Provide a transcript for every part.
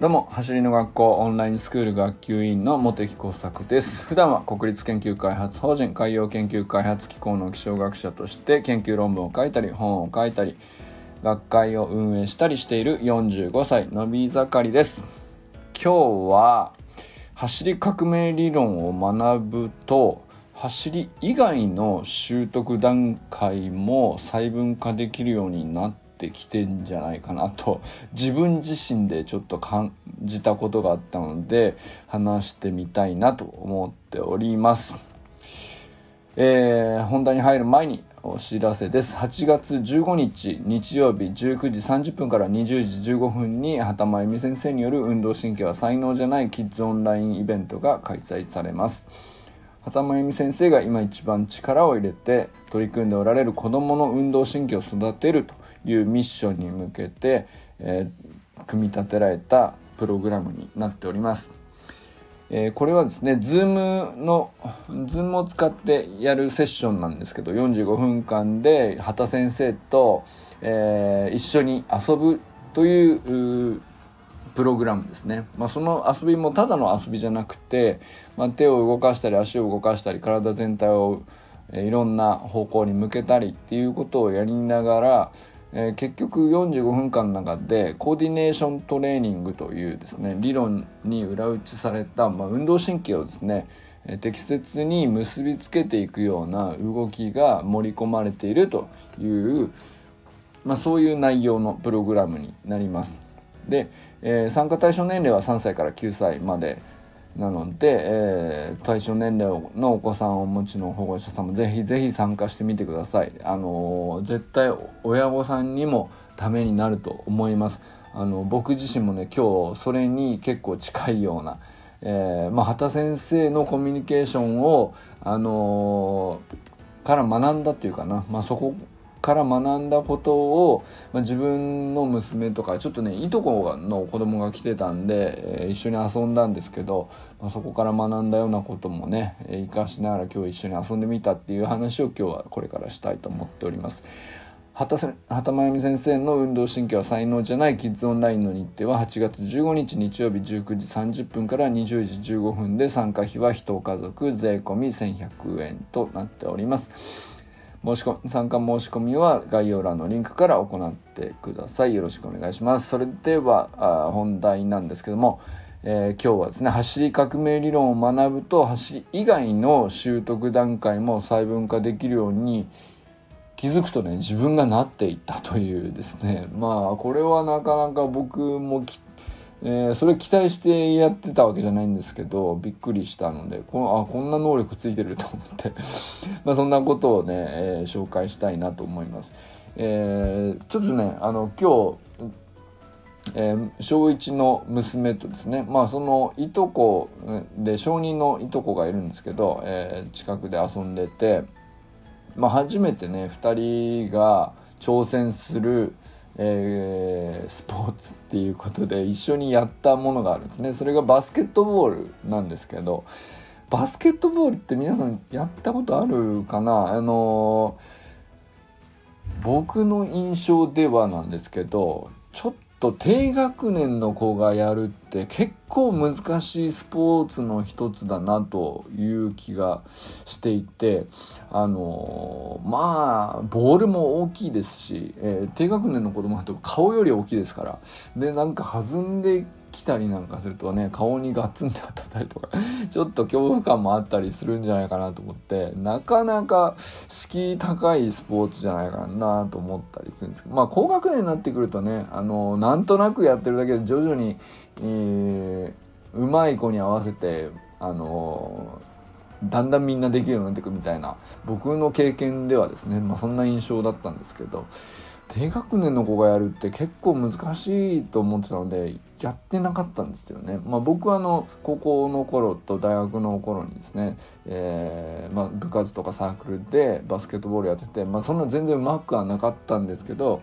どうも走りの学校オンラインスクール学級委員の茂木耕作です。普段は国立研究開発法人海洋研究開発機構の気象学者として研究論文を書いたり本を書いたり学会を運営したりしている45歳のび盛りです。今日は走り革命理論を学ぶと走り以外の習得段階も細分化できるようになってってきてんじゃないかなと 自分自身でちょっと感じたことがあったので話してみたいなと思っております。えー、本題に入る前にお知らせです。8月15日日曜日19時30分から20時15分に畑真由美先生による運動神経は才能じゃないキッズオンラインイベントが開催されます。畑真由美先生が今一番力を入れて取り組んでおられる子どもの運動神経を育てるというミッションに向けて、えー、組み立てられたプログラムになっております。えー、これはですね、Zoom の、Zoom を使ってやるセッションなんですけど、45分間で畑先生と、えー、一緒に遊ぶというプログラムですね。まあ、その遊びもただの遊びじゃなくて、まあ、手を動かしたり足を動かしたり体全体をいろんな方向に向けたりっていうことをやりながら、えー、結局45分間の中でコーディネーショントレーニングというですね理論に裏打ちされた、まあ、運動神経をですねえ適切に結びつけていくような動きが盛り込まれているという、まあ、そういう内容のプログラムになります。で、えー、参加対象年齢は3歳から9歳までなので、えー、対象年齢のお子さんをお持ちの保護者さんもぜひぜひ参加してみてください。あのー、絶対親御さんにもためになると思います。あの僕自身もね今日それに結構近いような、えー、まあ、畑先生のコミュニケーションを、あのから学んだっていうかな、まあ、そこから学んだことを、まあ、自分の娘とかちょっとねいとこの子供が来てたんで、えー、一緒に遊んだんですけど、まあ、そこから学んだようなこともね生かしながら今日一緒に遊んでみたっていう話を今日はこれからしたいと思っております。畑真由美先生の運動神経は才能じゃないキッズオンラインの日程は8月15日日曜日19時30分から20時15分で参加費は1家族税込1100円となっております。申し込み参加申し込みは概要欄のリンクから行ってください。よろしくお願いします。それでは本題なんですけども、えー、今日はですね、走り革命理論を学ぶと走り以外の習得段階も細分化できるように気づくとね、自分がなっていったというですね、まあこれはなかなか僕もきえー、それ期待してやってたわけじゃないんですけどびっくりしたのでこあこんな能力ついてると思って まあそんなことをね、えー、紹介したいなと思います。えー、ちょっとねあの今日えー、小1の娘とですねまあそのいとこで小2のいとこがいるんですけど、えー、近くで遊んでて、まあ、初めてね2人が挑戦する、えー、スポーツっていうことで一緒にやったものがあるんですね。それがバスケットボールなんですけどバスケットボールって皆さんやったことあるかな？あのー、僕の印象ではなんですけどちょっと低学年の子がやるって結構難しいスポーツの一つだなという気がしていてあのまあボールも大きいですし、えー、低学年の子供だと顔より大きいですからでなんか弾んでいくきたりなんかするとね顔にガツンと当たったりとか ちょっと恐怖感もあったりするんじゃないかなと思ってなかなか敷居高いスポーツじゃないかなと思ったりするんですけどまあ高学年になってくるとねあのなんとなくやってるだけで徐々に、えー、うまい子に合わせてあのだんだんみんなできるようになっていくみたいな僕の経験ではですね、まあ、そんな印象だったんですけど低学年の子がやるって結構難しいと思ってたのでやってなかったんですよね。まあ、僕はあの高校の頃と大学の頃にですね、えー、まあ、部活とかサークルでバスケットボールやってて、まあ、そんな全然うまくはなかったんですけど、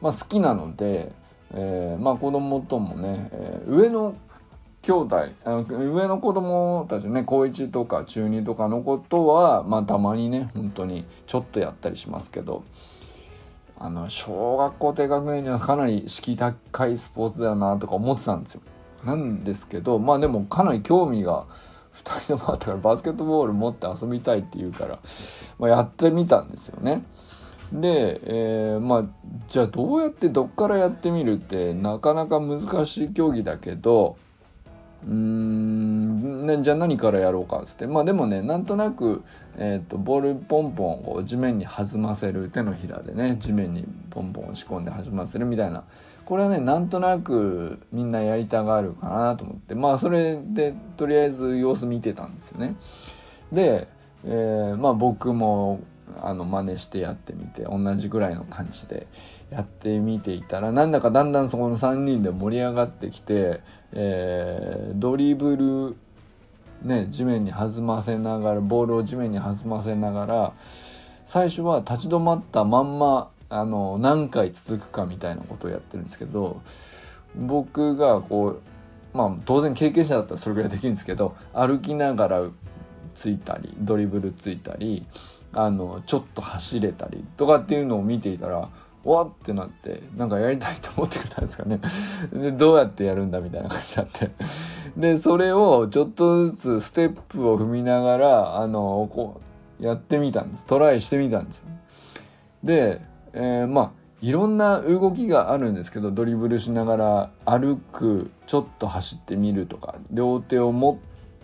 まあ、好きなので、えー、まあ、子供ともね、えー、上の兄弟あの上の子供たちね高1とか中2とかのことはまあたまにね本当にちょっとやったりしますけどあの小学校低学年にはかなり敷居高いスポーツだよなとか思ってたんですよ。なんですけどまあでもかなり興味が2人ともあったからバスケットボール持って遊びたいって言うから、まあ、やってみたんですよね。で、えー、まあじゃあどうやってどっからやってみるってなかなか難しい競技だけどうーん、ね、じゃあ何からやろうかっつって。まあでもねなんとなく、えーと、ボールポンポンを地面に弾ませる手のひらでね地面にポンポン押し込んで弾ませるみたいな。これはねなんとなくみんなやりたがるかなと思って。まあそれでとりあえず様子見てたんですよね。で、えー、まあ僕もあの真似してやってみて同じぐらいの感じで。やってみていたらなんだかだんだんそこの3人で盛り上がってきて、えー、ドリブルね地面に弾ませながらボールを地面に弾ませながら最初は立ち止まったまんまあの何回続くかみたいなことをやってるんですけど僕がこうまあ当然経験者だったらそれぐらいできるんですけど歩きながらついたりドリブルついたりあのちょっと走れたりとかっていうのを見ていたらわってなってなんかやりたいと思ってくれたんですかね。でどうやってやるんだみたいな感じになって。でそれをちょっとずつステップを踏みながらあのこうやってみたんです。トライしてみたんです。で、えー、まあいろんな動きがあるんですけどドリブルしながら歩くちょっと走ってみるとか両手を持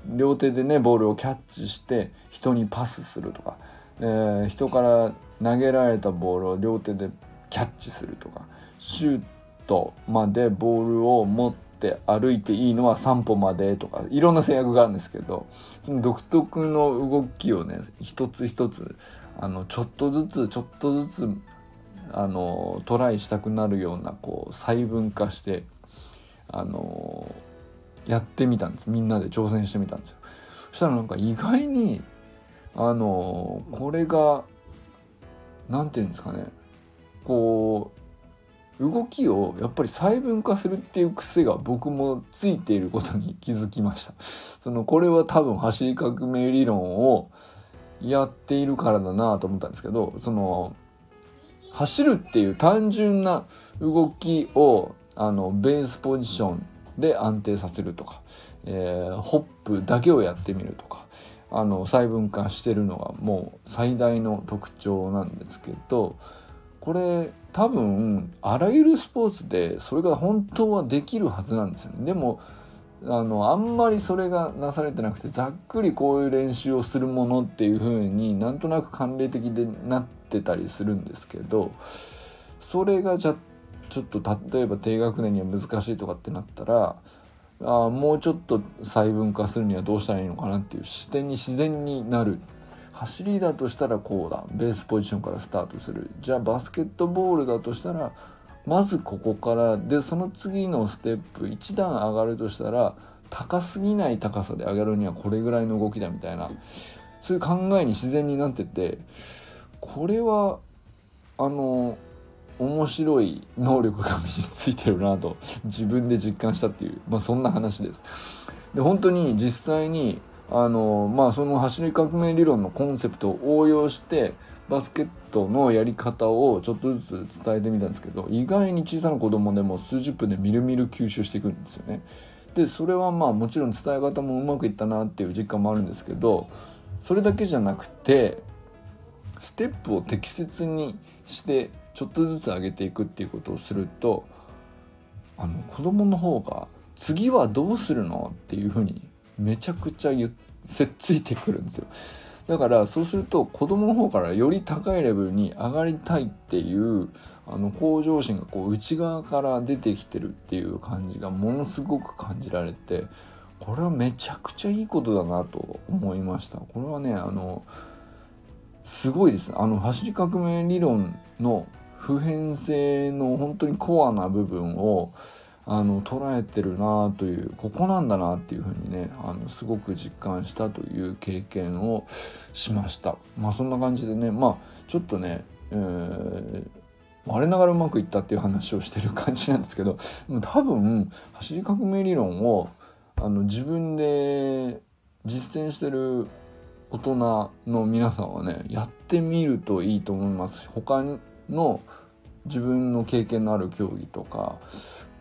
両手でねボールをキャッチして人にパスするとかえー、人から投げられたボールを両手でキャッチするとかシュートまでボールを持って歩いていいのは3歩までとかいろんな制約があるんですけどその独特の動きをね一つ一つあのちょっとずつちょっとずつあのトライしたくなるようなこう細分化してあのやってみたんですみんなで挑戦してみたんですよ。そしたらなんか意外にあのこれが何て言うんですかねこう動きをやっぱり細分化するっていう癖が僕もついていることに気づきました。そのこれは多分走り革命理論をやっているからだなと思ったんですけどその走るっていう単純な動きをあのベースポジションで安定させるとか、えー、ホップだけをやってみるとかあの細分化してるのがもう最大の特徴なんですけどこれ多分あらゆるスポーツでそれが本当はできるはずなんですよね。でもあのあんまりそれがなされてなくてざっくりこういう練習をするものっていう風になんとなく慣例的でなってたりするんですけどそれがじゃちょっと例えば低学年には難しいとかってなったらあもうちょっと細分化するにはどうしたらいいのかなっていう視点に自然になる走りだとしたらこうだベースポジションからスタートするじゃあバスケットボールだとしたらまずここからでその次のステップ1段上がるとしたら高すぎない高さで上がるにはこれぐらいの動きだみたいなそういう考えに自然になっててこれはあの面白い能力が身についてるなと自分で実感したっていう、まあ、そんな話です。で本当に実際にあのまあその走り革命理論のコンセプトを応用してバスケットのやり方をちょっとずつ伝えてみたんですけど意外に小さな子供でも数十分でみるみる吸収していくんですよね。でそれはまあもちろん伝え方もうまくいったなっていう実感もあるんですけどそれだけじゃなくてステップを適切にしてちょっとずつ上げていくっていうことをするとあの子供の方が次はどうするの？っていうふうにめちゃくちゃせっついてくるんですよ。だからそうすると子供の方からより高いレベルに上がりたいっていうあの向上心がこう内側から出てきてるっていう感じがものすごく感じられてこれはめちゃくちゃいいことだなと思いました。これはねあのすごいですあの走り革命理論の普遍性の本当にコアな部分をあの捉えてるなというここなんだなっていうふうにねあのすごく実感したという経験をしました。まあそんな感じでねまあちょっとね、えー、我ながらうまくいったっていう話をしてる感じなんですけど多分走り革命理論をあの自分で実践してる大人の皆さんはねやってみるといいと思います。他の自分の経験のある競技とか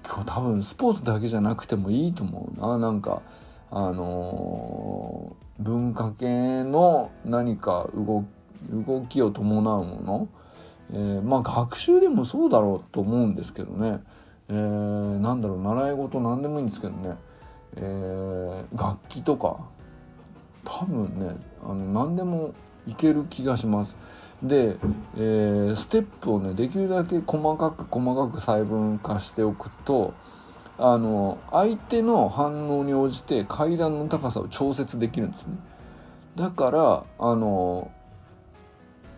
今日多分スポーツだけじゃなくてもいいと思うな。なんかあのー、文化系の何か動きを伴うもの、えー、まあ学習でもそうだろうと思うんですけどね、えー、なんだろう習い事何でもいいんですけどね、えー、楽器とか。多分ねあの何でもいける気がします。で、えー、ステップをねできるだけ細かく細かく細分化しておくとあの相手の反応に応じて階段の高さを調節できるんですね。だからあの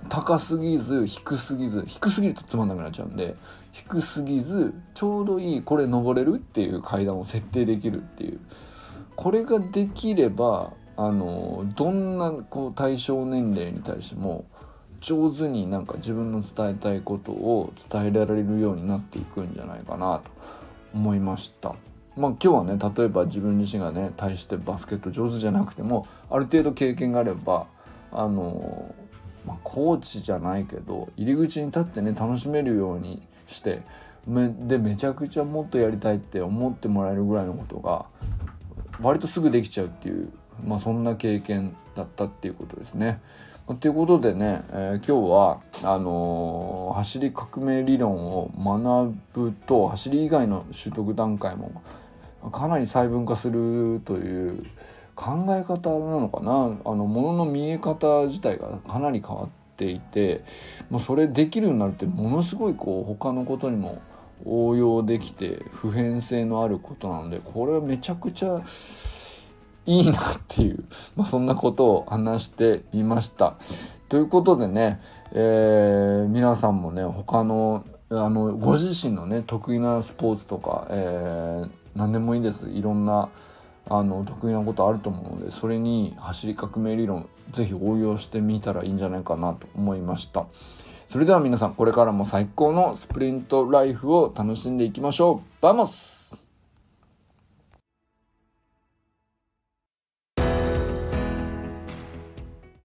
高すぎず低すぎず低すぎるとつまんなくなっちゃうんで低すぎずちょうどいいこれ登れるっていう階段を設定できるっていう。これができればあのどんなこう対象年齢に対しても上手になんか自分の伝えたいことを伝えられるようになっていくんじゃないかなと思いました。まあ、今日はね例えば自分自身がね対してバスケット上手じゃなくてもある程度経験があればあの、まあ、コーチじゃないけど入り口に立ってね楽しめるようにしてでめちゃくちゃもっとやりたいって思ってもらえるぐらいのことが割とすぐできちゃうっていう、まあ、そんな経験だったっていうことですね。ということでね、えー、今日はあのー、走り革命理論を学ぶと走り以外の習得段階もかなり細分化するという考え方なのかな。あのものの見え方自体がかなり変わっていて、まあ、それできるようになるってものすごいこう他のことにも応用できて普遍性のあることなのでこれはめちゃくちゃいいなっていう、まあ、そんなことを話してみました。ということでね、えー、皆さんもね他のあのご自身のね得意なスポーツとか、えー、何でもいいです。いろんなあの得意なことあると思うのでそれに走り革命理論是非応用してみたらいいんじゃないかなと思いました。それでは皆さんこれからも最高のスプリントライフを楽しんでいきましょう。 Vamos